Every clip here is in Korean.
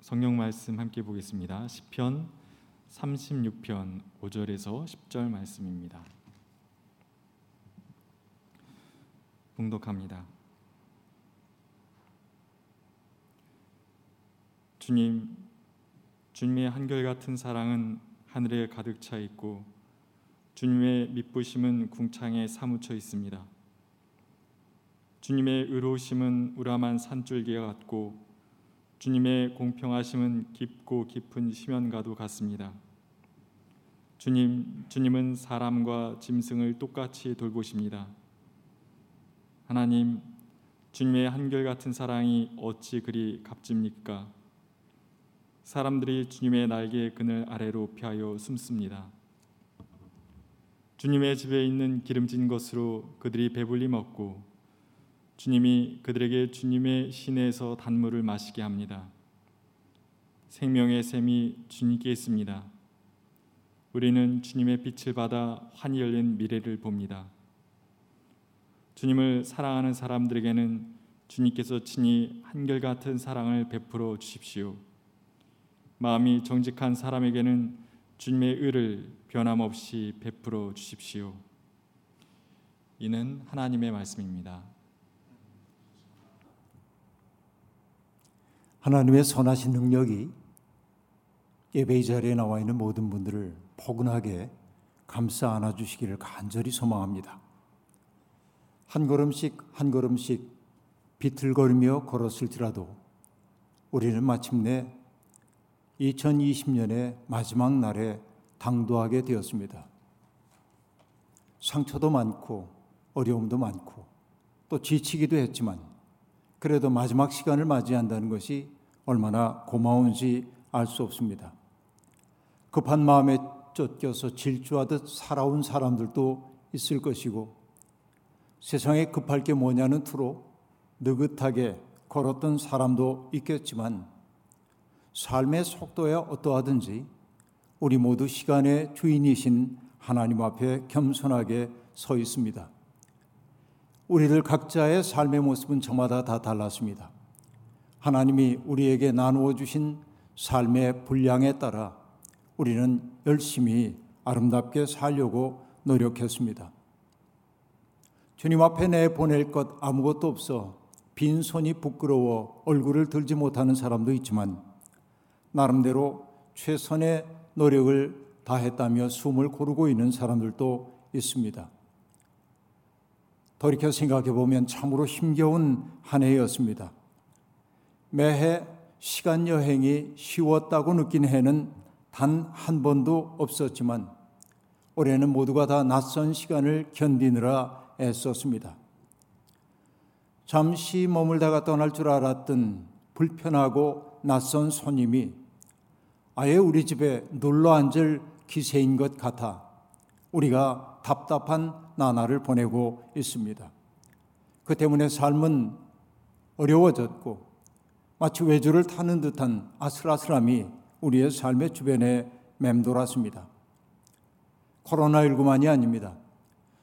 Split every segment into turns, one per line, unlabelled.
성경 말씀 함께 보겠습니다. 시편 36편 5절에서 10절 말씀입니다. 봉독합니다. 주님, 주님의 한결같은 사랑은 하늘에 가득 차 있고 주님의 믿부심은 궁창에 사무쳐 있습니다. 주님의 의로우심은 우람한 산줄기와 같고 주님의 공평하심은 깊고 깊은 심연과도 같습니다. 주님, 주님은 사람과 짐승을 똑같이 돌보십니다. 하나님, 주님의 한결같은 사랑이 어찌 그리 값집니까? 사람들이 주님의 날개의 그늘 아래로 피하여 숨습니다. 주님의 집에 있는 기름진 것으로 그들이 배불리 먹고 주님이 그들에게 주님의 시내에서 단물을 마시게 합니다. 생명의 샘이 주님께 있습니다. 우리는 주님의 빛을 받아 환히 열린 미래를 봅니다. 주님을 사랑하는 사람들에게는 주님께서 친히 한결같은 사랑을 베풀어 주십시오. 마음이 정직한 사람에게는 주님의 의를 변함없이 베풀어 주십시오. 이는 하나님의 말씀입니다.
하나님의 선하신 능력이 예배의 자리에 나와 있는 모든 분들을 포근하게 감싸 안아 주시기를 간절히 소망합니다. 한 걸음씩 한 걸음씩 비틀거리며 걸었을지라도 우리는 마침내 2020년의 마지막 날에 당도하게 되었습니다. 상처도 많고 어려움도 많고 또 지치기도 했지만 그래도 마지막 시간을 맞이한다는 것이 얼마나 고마운지 알 수 없습니다. 급한 마음에 쫓겨서 질주하듯 살아온 사람들도 있을 것이고 세상에 급할 게 뭐냐는 투로 느긋하게 걸었던 사람도 있겠지만 삶의 속도야 어떠하든지 우리 모두 시간의 주인이신 하나님 앞에 겸손하게 서 있습니다. 우리들 각자의 삶의 모습은 저마다 다 달랐습니다. 하나님이 우리에게 나누어 주신 삶의 분량에 따라 우리는 열심히 아름답게 살려고 노력했습니다. 주님 앞에 내 보낼 것 아무것도 없어 빈손이 부끄러워 얼굴을 들지 못하는 사람도 있지만 나름대로 최선의 노력을 다했다며 숨을 고르고 있는 사람들도 있습니다. 돌이켜 생각해 보면 참으로 힘겨운 한 해였습니다. 매해 시간 여행이 쉬웠다고 느낀 해는 단 한 번도 없었지만 올해는 모두가 다 낯선 시간을 견디느라 애썼습니다. 잠시 머물다가 떠날 줄 알았던 불편하고 낯선 손님이 아예 우리 집에 놀러 앉을 기세인 것 같아 우리가 답답한 나날을 보내고 있습니다. 그 때문에 삶은 어려워졌고 마치 외주를 타는 듯한 아슬아슬함이 우리의 삶의 주변에 맴돌았습니다. 코로나19만이 아닙니다.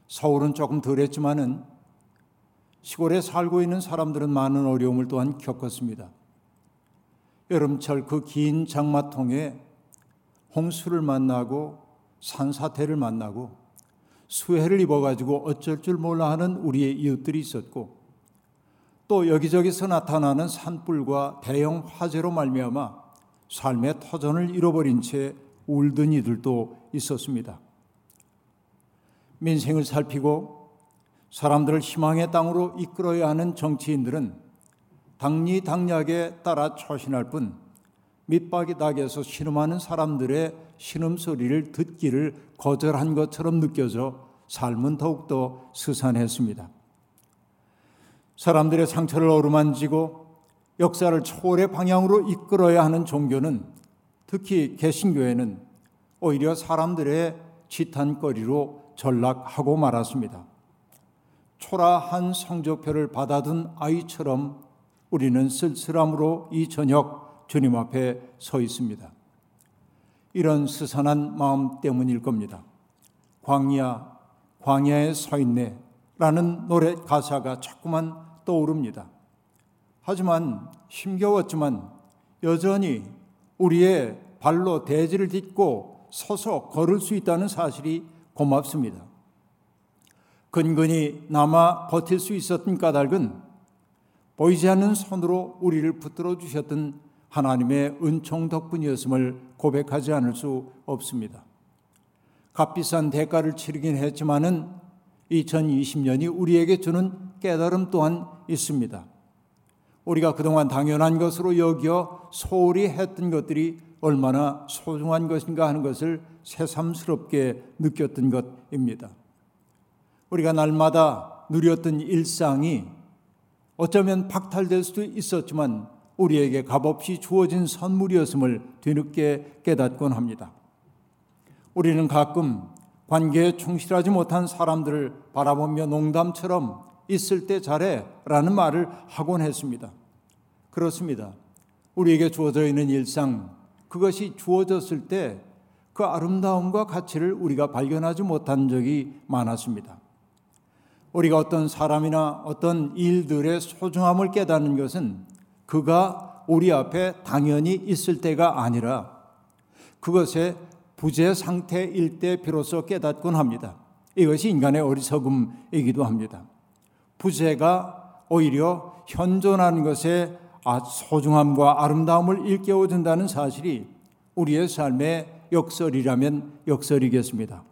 서울은 조금 덜 했지만은 시골에 살고 있는 사람들은 많은 어려움을 또한 겪었습니다. 여름철 그 긴 장마통에 홍수를 만나고 산사태를 만나고 수해를 입어가지고 어쩔 줄 몰라 하는 우리의 이웃들이 있었고 또 여기저기서 나타나는 산불과 대형 화재로 말미암아 삶의 터전을 잃어버린 채 울던 이들도 있었습니다. 민생을 살피고 사람들을 희망의 땅으로 이끌어야 하는 정치인들은 당리당략에 따라 처신할 뿐 밑바닥에서 신음하는 사람들의 신음 소리를 듣기를 거절한 것처럼 느껴져 삶은 더욱더 스산했습니다. 사람들의 상처를 어루만지고 역사를 초월의 방향으로 이끌어야 하는 종교는 특히 개신교회는 오히려 사람들의 지탄거리로 전락하고 말았습니다. 초라한 성적표를 받아둔 아이처럼 우리는 쓸쓸함으로 이 저녁 주님 앞에 서 있습니다. 이런 스산한 마음 때문일 겁니다. 광야, 광야에 서 있네 라는 노래 가사가 자꾸만 떠오릅니다. 하지만 힘겨웠지만 여전히 우리의 발로 대지를 딛고 서서 걸을 수 있다는 사실이 고맙습니다. 근근히 남아 버틸 수 있었던 까닭은 보이지 않는 손으로 우리를 붙들어 주셨던 하나님의 은총 덕분이었음을 고백하지 않을 수 없습니다. 값비싼 대가를 치르긴 했지만은 2020년이 우리에게 주는 깨달음 또한 있습니다. 우리가 그동안 당연한 것으로 여겨 소홀히 했던 것들이 얼마나 소중한 것인가 하는 것을 새삼스럽게 느꼈던 것입니다. 우리가 날마다 누렸던 일상이 어쩌면 박탈될 수도 있었지만 우리에게 값없이 주어진 선물이었음을 뒤늦게 깨닫곤 합니다. 우리는 가끔 관계에 충실하지 못한 사람들을 바라보며 농담처럼 있을 때 잘해 라는 말을 하곤 했습니다. 그렇습니다. 우리에게 주어져 있는 일상, 그것이 주어졌을 때 그 아름다움과 가치를 우리가 발견하지 못한 적이 많았습니다. 우리가 어떤 사람이나 어떤 일들의 소중함을 깨닫는 것은 그가 우리 앞에 당연히 있을 때가 아니라 그것의 부재 상태일 때 비로소 깨닫곤 합니다. 이것이 인간의 어리석음이기도 합니다. 부재가 오히려 현존하는 것에 아, 소중함과 아름다움을 일깨워준다는 사실이 우리의 삶의 역설이라면 역설이겠습니다.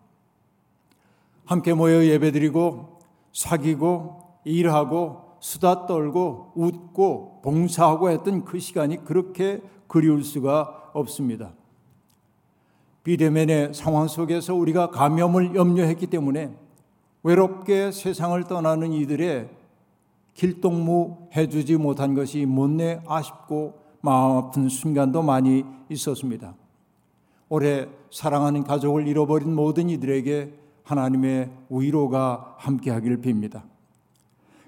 함께 모여 예배드리고 사귀고 일하고 수다 떨고 웃고 봉사하고 했던 그 시간이 그렇게 그리울 수가 없습니다. 비대면의 상황 속에서 우리가 감염을 염려했기 때문에 외롭게 세상을 떠나는 이들의 길동무 해주지 못한 것이 못내 아쉽고 마음 아픈 순간도 많이 있었습니다. 올해 사랑하는 가족을 잃어버린 모든 이들에게 하나님의 위로가 함께하기를 빕니다.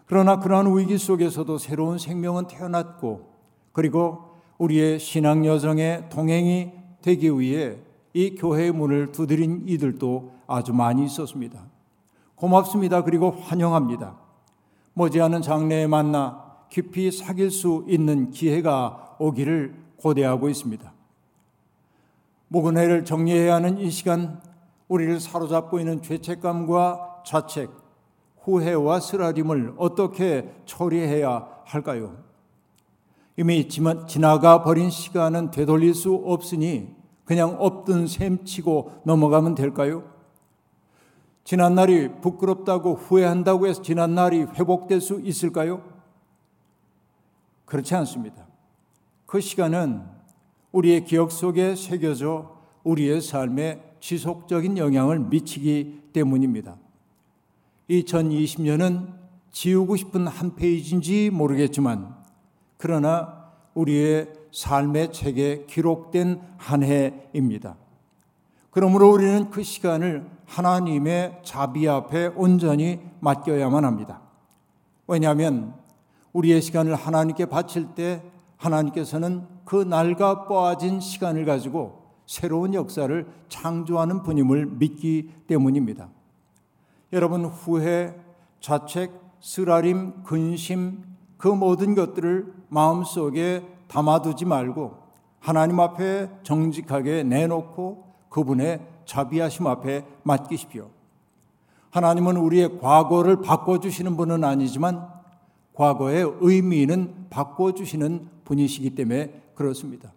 그러나 그러한 위기 속에서도 새로운 생명은 태어났고 그리고 우리의 신앙 여정의 동행이 되기 위해 이 교회의 문을 두드린 이들도 아주 많이 있었습니다. 고맙습니다. 그리고 환영합니다. 머지않은 장래에 만나 깊이 사귈 수 있는 기회가 오기를 고대하고 있습니다. 묵은회를 정리해야 하는 이 시간 우리를 사로잡고 있는 죄책감과 자책, 후회와 쓰라림을 어떻게 처리해야 할까요? 이미 지나가 버린 시간은 되돌릴 수 없으니 그냥 없던 셈 치고 넘어가면 될까요? 지난 날이 부끄럽다고 후회한다고 해서 지난 날이 회복될 수 있을까요? 그렇지 않습니다. 그 시간은 우리의 기억 속에 새겨져 우리의 삶에 지속적인 영향을 미치기 때문입니다. 2020년은 지우고 싶은 한 페이지인지 모르겠지만 그러나 우리의 삶의 책에 기록된 한 해입니다. 그러므로 우리는 그 시간을 하나님의 자비 앞에 온전히 맡겨야만 합니다. 왜냐하면 우리의 시간을 하나님께 바칠 때 하나님께서는 그 낡아 빠진 시간을 가지고 새로운 역사를 창조하는 분임을 믿기 때문입니다. 여러분 후회, 자책, 쓰라림, 근심 그 모든 것들을 마음속에 담아두지 말고 하나님 앞에 정직하게 내놓고 그분의 자비하심 앞에 맡기십시오. 하나님은 우리의 과거를 바꿔주시는 분은 아니지만 과거의 의미는 바꿔주시는 분이시기 때문에 그렇습니다.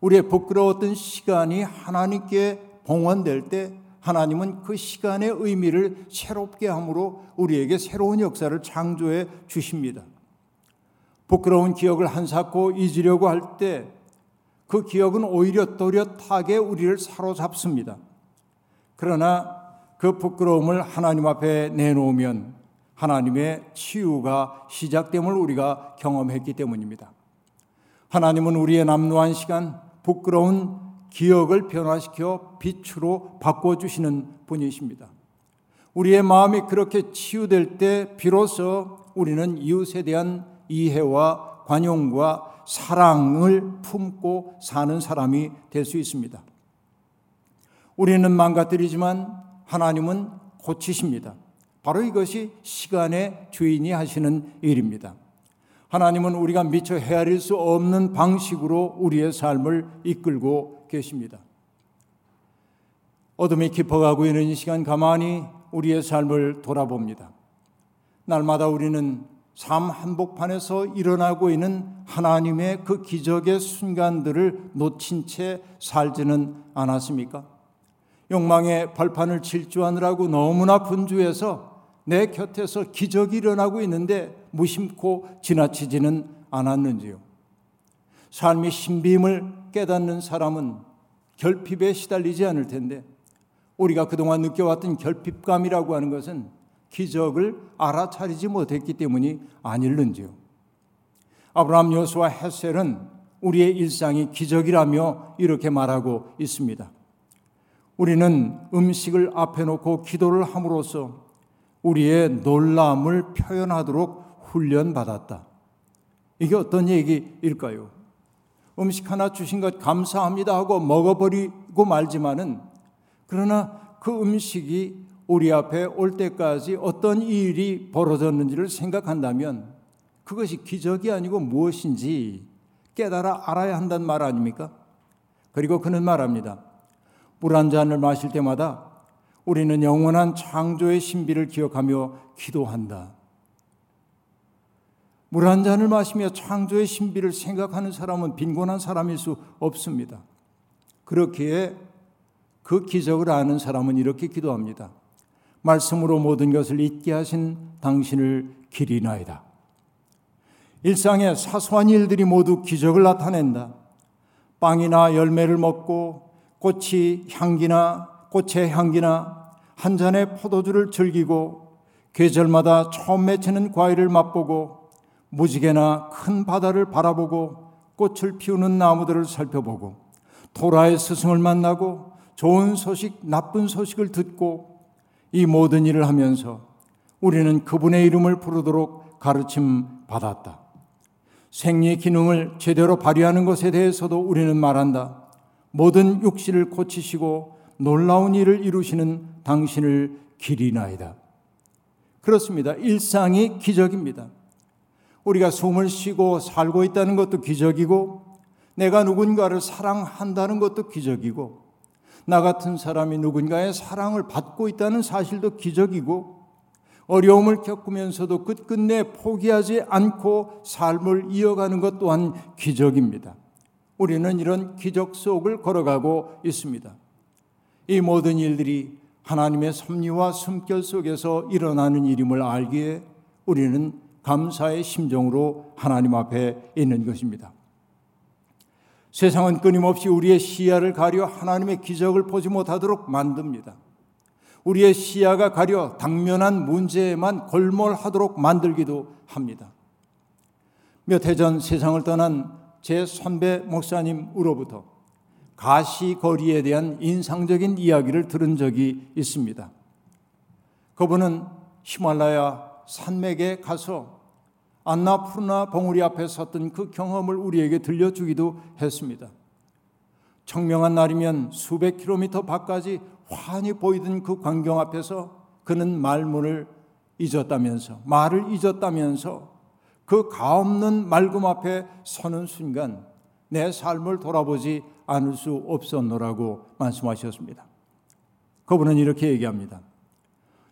우리의 부끄러웠던 시간이 하나님께 봉헌될 때 하나님은 그 시간의 의미를 새롭게 함으로 우리에게 새로운 역사를 창조해 주십니다. 부끄러운 기억을 한사코 잊으려고 할 때 그 기억은 오히려 또렷하게 우리를 사로잡습니다. 그러나 그 부끄러움을 하나님 앞에 내놓으면 하나님의 치유가 시작됨을 우리가 경험했기 때문입니다. 하나님은 우리의 남루한 시간, 부끄러운 기억을 변화시켜 빛으로 바꿔주시는 분이십니다. 우리의 마음이 그렇게 치유될 때 비로소 우리는 이웃에 대한 이해와 관용과 사랑을 품고 사는 사람이 될 수 있습니다. 우리는 망가뜨리지만 하나님은 고치십니다. 바로 이것이 시간의 주인이 하시는 일입니다. 하나님은 우리가 미처 헤아릴 수 없는 방식으로 우리의 삶을 이끌고 계십니다. 어둠이 깊어가고 있는 이 시간 가만히 우리의 삶을 돌아봅니다. 날마다 우리는 삶 한복판에서 일어나고 있는 하나님의 그 기적의 순간들을 놓친 채 살지는 않았습니까? 욕망의 발판을 질주하느라고 너무나 분주해서 내 곁에서 기적이 일어나고 있는데 무심코 지나치지는 않았는지요. 삶의 신비임을 깨닫는 사람은 결핍에 시달리지 않을 텐데 우리가 그동안 느껴왔던 결핍감이라고 하는 것은 기적을 알아차리지 못했기 때문이 아닐는지요. 아브라함 요수와 헤셀은 우리의 일상이 기적이라며 이렇게 말하고 있습니다. 우리는 음식을 앞에 놓고 기도를 함으로써 우리의 놀람을 표현하도록 훈련받았다. 이게 어떤 얘기일까요? 음식 하나 주신 것 감사합니다 하고 먹어버리고 말지만은 그러나 그 음식이 우리 앞에 올 때까지 어떤 일이 벌어졌는지를 생각한다면 그것이 기적이 아니고 무엇인지 깨달아 알아야 한다는 말 아닙니까? 그리고 그는 말합니다. 물 한 잔을 마실 때마다 우리는 영원한 창조의 신비를 기억하며 기도한다. 물 한 잔을 마시며 창조의 신비를 생각하는 사람은 빈곤한 사람일 수 없습니다. 그렇기에 그 기적을 아는 사람은 이렇게 기도합니다. 말씀으로 모든 것을 잊게 하신 당신을 기리나이다. 일상의 사소한 일들이 모두 기적을 나타낸다. 빵이나 열매를 먹고 꽃이 향기나 꽃의 향기나 한 잔의 포도주를 즐기고 계절마다 처음 맺히는 과일을 맛보고 무지개나 큰 바다를 바라보고 꽃을 피우는 나무들을 살펴보고 토라의 스승을 만나고 좋은 소식, 나쁜 소식을 듣고 이 모든 일을 하면서 우리는 그분의 이름을 부르도록 가르침 받았다. 생리의 기능을 제대로 발휘하는 것에 대해서도 우리는 말한다. 모든 육신을 고치시고 놀라운 일을 이루시는 당신을 기리나이다. 그렇습니다. 일상이 기적입니다. 우리가 숨을 쉬고 살고 있다는 것도 기적이고, 내가 누군가를 사랑한다는 것도 기적이고, 나 같은 사람이 누군가의 사랑을 받고 있다는 사실도 기적이고 어려움을 겪으면서도 끝끝내 포기하지 않고 삶을 이어가는 것 또한 기적입니다. 우리는 이런 기적 속을 걸어가고 있습니다. 이 모든 일들이 하나님의 섭리와 숨결 속에서 일어나는 일임을 알기에 우리는 감사의 심정으로 하나님 앞에 있는 것입니다. 세상은 끊임없이 우리의 시야를 가려 하나님의 기적을 보지 못하도록 만듭니다. 우리의 시야가 가려 당면한 문제에만 골몰하도록 만들기도 합니다. 몇 해 전 세상을 떠난 제 선배 목사님으로부터 가시거리에 대한 인상적인 이야기를 들은 적이 있습니다. 그분은 히말라야 산맥에 가서 안나푸르나 봉우리 앞에 섰던 그 경험을 우리에게 들려주기도 했습니다. 청명한 날이면 수백 킬로미터 밖까지 환히 보이던 그 광경 앞에서 그는 말문을 잊었다면서 말을 잊었다면서 그 가없는 맑음 앞에 서는 순간 내 삶을 돌아보지 않을 수 없었노라고 말씀하셨습니다. 그분은 이렇게 얘기합니다.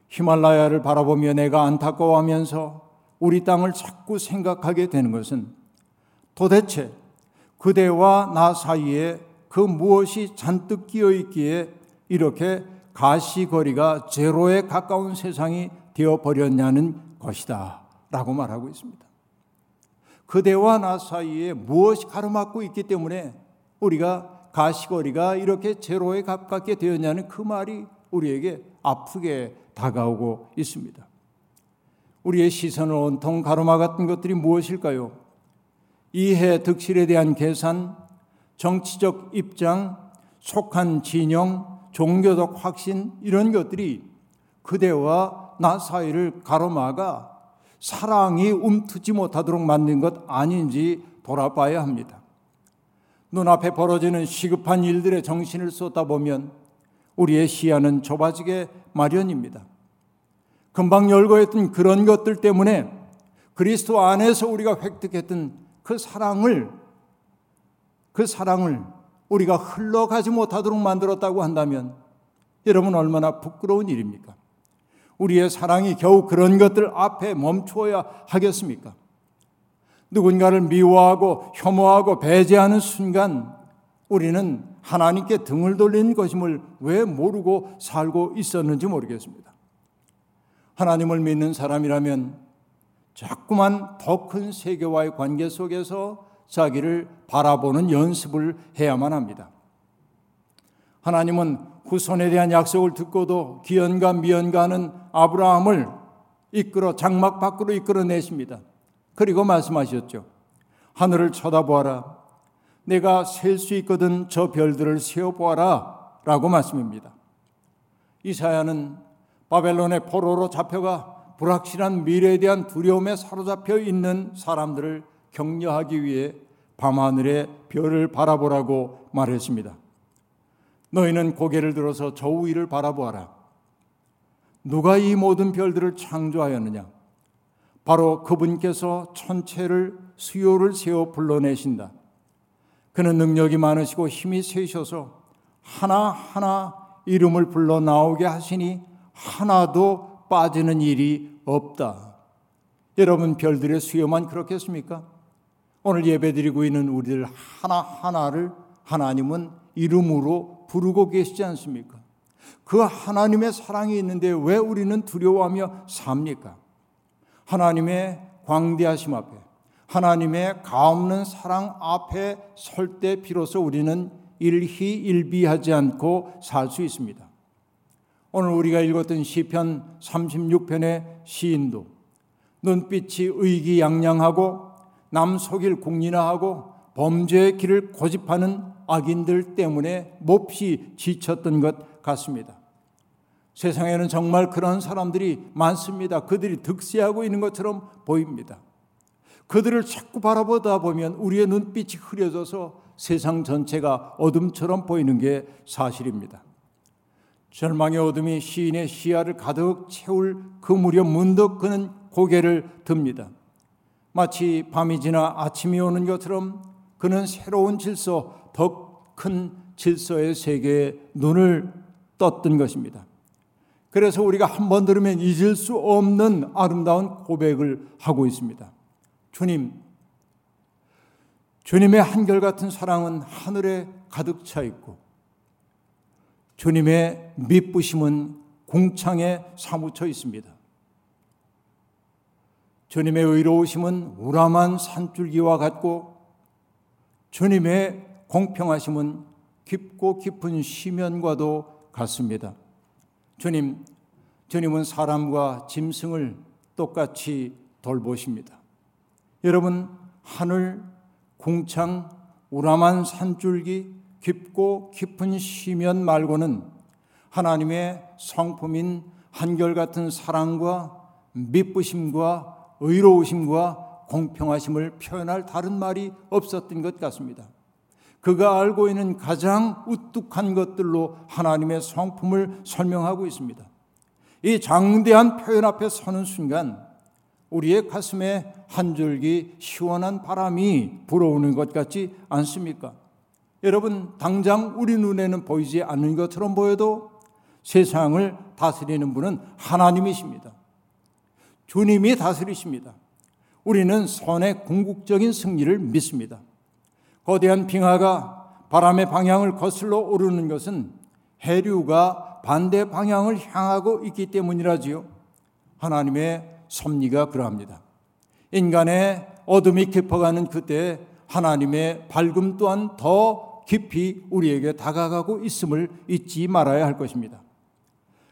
히말라야를 바라보며 내가 안타까워하면서 우리 땅을 자꾸 생각하게 되는 것은 도대체 그대와 나 사이에 그 무엇이 잔뜩 끼어 있기에 이렇게 가시거리가 제로에 가까운 세상이 되어 버렸냐는 것이다. 라고 말하고 있습니다. 그대와 나 사이에 무엇이 가로막고 있기 때문에 우리가 가시거리가 이렇게 제로에 가깝게 되었냐는 그 말이 우리에게 아프게 다가오고 있습니다. 우리의 시선을 온통 가로막았던 것들이 무엇일까요? 이해 득실에 대한 계산, 정치적 입장, 속한 진영, 종교적 확신 이런 것들이 그대와 나 사이를 가로막아 사랑이 움트지 못하도록 만든 것 아닌지 돌아봐야 합니다. 눈앞에 벌어지는 시급한 일들에 정신을 쏟다 보면 우리의 시야는 좁아지게 마련입니다. 금방 열거했던 그런 것들 때문에 그리스도 안에서 우리가 획득했던 그 사랑을 그 사랑을 우리가 흘러가지 못하도록 만들었다고 한다면 여러분 얼마나 부끄러운 일입니까? 우리의 사랑이 겨우 그런 것들 앞에 멈추어야 하겠습니까? 누군가를 미워하고 혐오하고 배제하는 순간 우리는 하나님께 등을 돌린 것임을 왜 모르고 살고 있었는지 모르겠습니다. 하나님을 믿는 사람이라면 자꾸만 더 큰 세계와의 관계 속에서 자기를 바라보는 연습을 해야만 합니다. 하나님은 후손에 대한 약속을 듣고도 기연과 미연가는 아브라함을 이끌어 장막 밖으로 이끌어 내십니다. 그리고 말씀하셨죠. 하늘을 쳐다보아라. 내가 셀 수 있거든 저 별들을 세어 보아라. 라고 말씀입니다. 이사야는 바벨론의 포로로 잡혀가 불확실한 미래에 대한 두려움에 사로잡혀 있는 사람들을 격려하기 위해 밤하늘의 별을 바라보라고 말했습니다. 너희는 고개를 들어서 저 위를 바라보아라. 누가 이 모든 별들을 창조하였느냐? 바로 그분께서 천체를 수요를 세워 불러내신다. 그는 능력이 많으시고 힘이 세셔서 하나하나 이름을 불러 나오게 하시니 하나도 빠지는 일이 없다. 여러분 별들의 수요만 그렇겠습니까? 오늘 예배드리고 있는 우리들 하나하나를 하나님은 이름으로 부르고 계시지 않습니까? 그 하나님의 사랑이 있는데 왜 우리는 두려워하며 삽니까? 하나님의 광대하심 앞에 하나님의 가없는 사랑 앞에 설 때 비로소 우리는 일희일비하지 않고 살 수 있습니다. 오늘 우리가 읽었던 시편 36편의 시인도 눈빛이 의기양양하고 남 속일 공리나하고 범죄의 길을 고집하는 악인들 때문에 몹시 지쳤던 것 같습니다. 세상에는 정말 그런 사람들이 많습니다. 그들이 득세하고 있는 것처럼 보입니다. 그들을 자꾸 바라보다 보면 우리의 눈빛이 흐려져서 세상 전체가 어둠처럼 보이는 게 사실입니다. 절망의 어둠이 시인의 시야를 가득 채울 그 무렵 문득 그는 고개를 듭니다. 마치 밤이 지나 아침이 오는 것처럼 그는 새로운 질서, 더 큰 질서의 세계에 눈을 떴던 것입니다. 그래서 우리가 한 번 들으면 잊을 수 없는 아름다운 고백을 하고 있습니다. 주님, 주님의 한결같은 사랑은 하늘에 가득 차 있고, 주님의 미쁘심은 공창에 사무쳐 있습니다. 주님의 의로우심은 우람한 산줄기와 같고, 주님의 공평하심은 깊고 깊은 시면과도 같습니다. 주님, 주님은 사람과 짐승을 똑같이 돌보십니다. 여러분, 하늘, 궁창, 우람한 산줄기, 깊고 깊은 시면 말고는 하나님의 성품인 한결같은 사랑과 미쁘심과 의로우심과 공평하심을 표현할 다른 말이 없었던 것 같습니다. 그가 알고 있는 가장 우뚝한 것들로 하나님의 성품을 설명하고 있습니다. 이 장대한 표현 앞에 서는 순간 우리의 가슴에 한 줄기 시원한 바람이 불어오는 것 같지 않습니까? 여러분, 당장 우리 눈에는 보이지 않는 것처럼 보여도 세상을 다스리는 분은 하나님이십니다. 주님이 다스리십니다. 우리는 선의 궁극적인 승리를 믿습니다. 거대한 빙하가 바람의 방향을 거슬러 오르는 것은 해류가 반대 방향을 향하고 있기 때문이라지요. 하나님의 섭리가 그러합니다. 인간의 어둠이 깊어가는 그때 하나님의 밝음 또한 더 깊이 우리에게 다가가고 있음을 잊지 말아야 할 것입니다.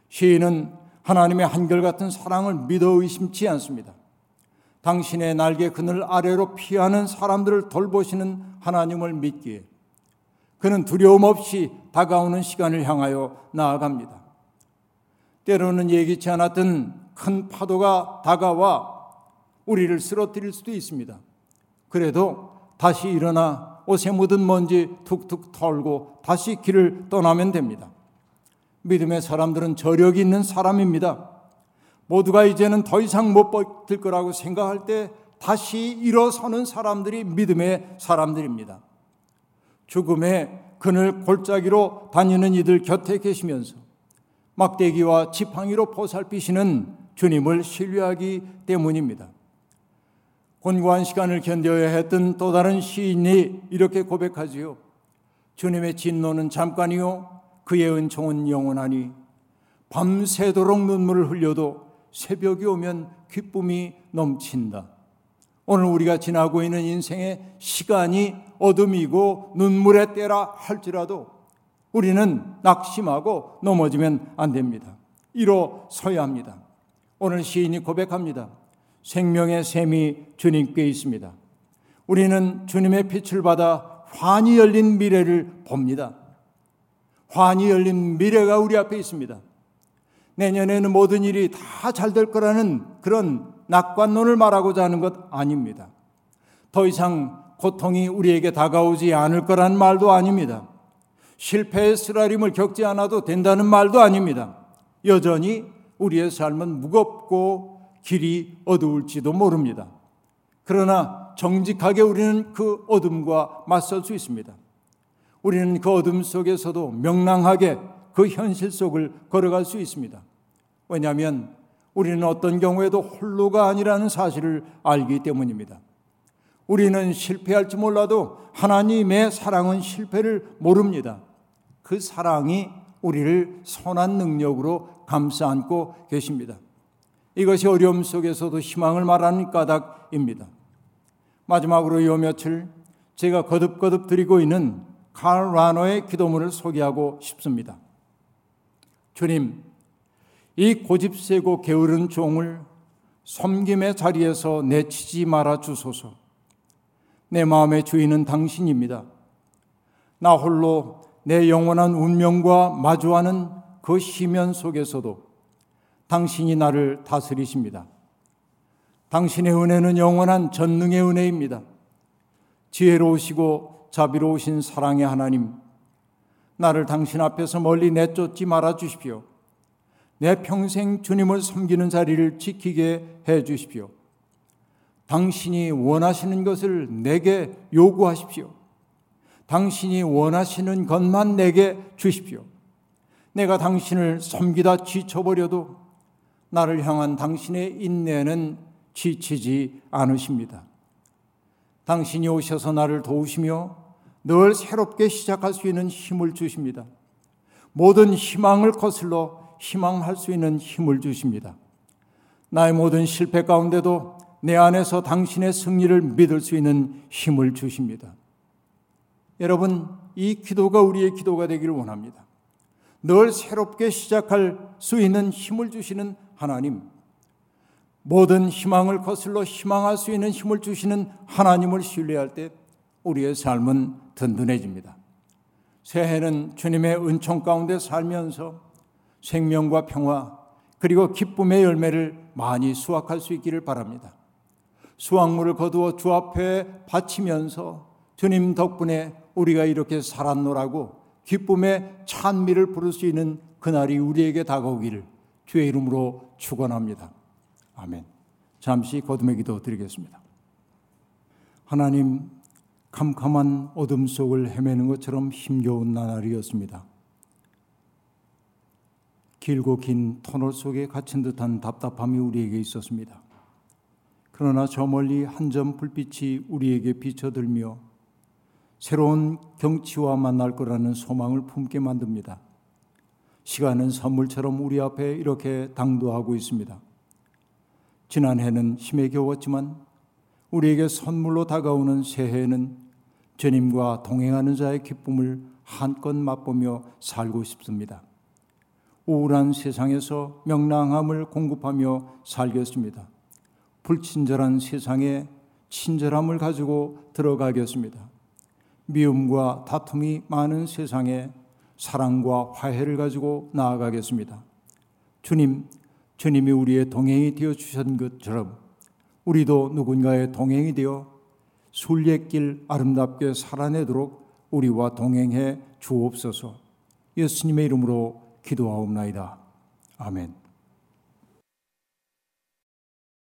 시인은 하나님의 한결같은 사랑을 믿어 의심치 않습니다. 당신의 날개 그늘 아래로 피하는 사람들을 돌보시는 하나님을 믿기에 그는 두려움 없이 다가오는 시간을 향하여 나아갑니다. 때로는 예기치 않았던 큰 파도가 다가와 우리를 쓰러뜨릴 수도 있습니다. 그래도 다시 일어나 옷에 묻은 먼지 툭툭 털고 다시 길을 떠나면 됩니다. 믿음의 사람들은 저력이 있는 사람입니다. 모두가 이제는 더 이상 못 버틸 거라고 생각할 때 다시 일어서는 사람들이 믿음의 사람들입니다. 죽음의 그늘 골짜기로 다니는 이들 곁에 계시면서 막대기와 지팡이로 보살피시는 주님을 신뢰하기 때문입니다. 곤고한 시간을 견뎌야 했던 또 다른 시인이 이렇게 고백하지요. 주님의 진노는 잠깐이요. 그의 은총은 영원하니 밤새도록 눈물을 흘려도 새벽이 오면 기쁨이 넘친다. 오늘 우리가 지나고 있는 인생의 시간이 어둠이고 눈물의 때라 할지라도 우리는 낙심하고 넘어지면 안 됩니다. 일어서야 합니다. 오늘 시인이 고백합니다. 생명의 샘이 주님께 있습니다. 우리는 주님의 빛을 받아 환히 열린 미래를 봅니다. 환히 열린 미래가 우리 앞에 있습니다. 내년에는 모든 일이 다 잘 될 거라는 그런 낙관론을 말하고자 하는 것 아닙니다. 더 이상 고통이 우리에게 다가오지 않을 거란 말도 아닙니다. 실패의 쓰라림을 겪지 않아도 된다는 말도 아닙니다. 여전히 우리의 삶은 무겁고 길이 어두울지도 모릅니다. 그러나 정직하게 우리는 그 어둠과 맞설 수 있습니다. 우리는 그 어둠 속에서도 명랑하게 그 현실 속을 걸어갈 수 있습니다. 왜냐하면 우리는 어떤 경우에도 홀로가 아니라는 사실을 알기 때문입니다. 우리는 실패할지 몰라도 하나님의 사랑은 실패를 모릅니다. 그 사랑이 우리를 선한 능력으로 감싸 안고 계십니다. 이것이 어려움 속에서도 희망을 말하는 까닭입니다. 마지막으로 요 며칠 제가 거듭거듭 드리고 있는 칼 라너의 기도문을 소개하고 싶습니다. 주님, 이 고집세고 게으른 종을 섬김의 자리에서 내치지 말아 주소서. 내 마음의 주인은 당신입니다. 나 홀로 내 영원한 운명과 마주하는 그 시면 속에서도 당신이 나를 다스리십니다. 당신의 은혜는 영원한 전능의 은혜입니다. 지혜로우시고 자비로우신 사랑의 하나님, 나를 당신 앞에서 멀리 내쫓지 말아 주십시오. 내 평생 주님을 섬기는 자리를 지키게 해 주십시오. 당신이 원하시는 것을 내게 요구하십시오. 당신이 원하시는 것만 내게 주십시오. 내가 당신을 섬기다 지쳐버려도 나를 향한 당신의 인내는 지치지 않으십니다. 당신이 오셔서 나를 도우시며 늘 새롭게 시작할 수 있는 힘을 주십니다. 모든 희망을 거슬러 희망할 수 있는 힘을 주십니다. 나의 모든 실패 가운데도 내 안에서 당신의 승리를 믿을 수 있는 힘을 주십니다. 여러분, 이 기도가 우리의 기도가 되기를 원합니다. 늘 새롭게 시작할 수 있는 힘을 주시는 하나님, 모든 희망을 거슬러 희망할 수 있는 힘을 주시는 하나님을 신뢰할 때 우리의 삶은 든든해집니다. 새해는 주님의 은총 가운데 살면서 생명과 평화 그리고 기쁨의 열매를 많이 수확할 수 있기를 바랍니다. 수확물을 거두어 주 앞에 바치면서 주님 덕분에 우리가 이렇게 살았노라고 기쁨의 찬미를 부를 수 있는 그날이 우리에게 다가오기를 주의 이름으로 축원합니다. 아멘. 잠시 거듭의 기도 드리겠습니다. 하나님 캄캄한 어둠 속을 헤매는 것처럼 힘겨운 나날이었습니다. 길고 긴 터널 속에 갇힌 듯한 답답함이 우리에게 있었습니다. 그러나 저 멀리 한 점 불빛이 우리에게 비춰들며 새로운 경치와 만날 거라는 소망을 품게 만듭니다. 시간은 선물처럼 우리 앞에 이렇게 당도하고 있습니다. 지난해는 힘에 겨웠지만 우리에게 선물로 다가오는 새해에는 주님과 동행하는 자의 기쁨을 한껏 맛보며 살고 싶습니다. 우울한 세상에서 명랑함을 공급하며 살겠습니다. 불친절한 세상에 친절함을 가지고 들어가겠습니다. 미움과 다툼이 많은 세상에 사랑과 화해를 가지고 나아가겠습니다. 주님, 주님이 우리의 동행이 되어 주신 것처럼 우리도 누군가의 동행이 되어 순례길 아름답게 살아내도록 우리와 동행해 주옵소서. 예수님의 이름으로 기도하옵나이다. 아멘.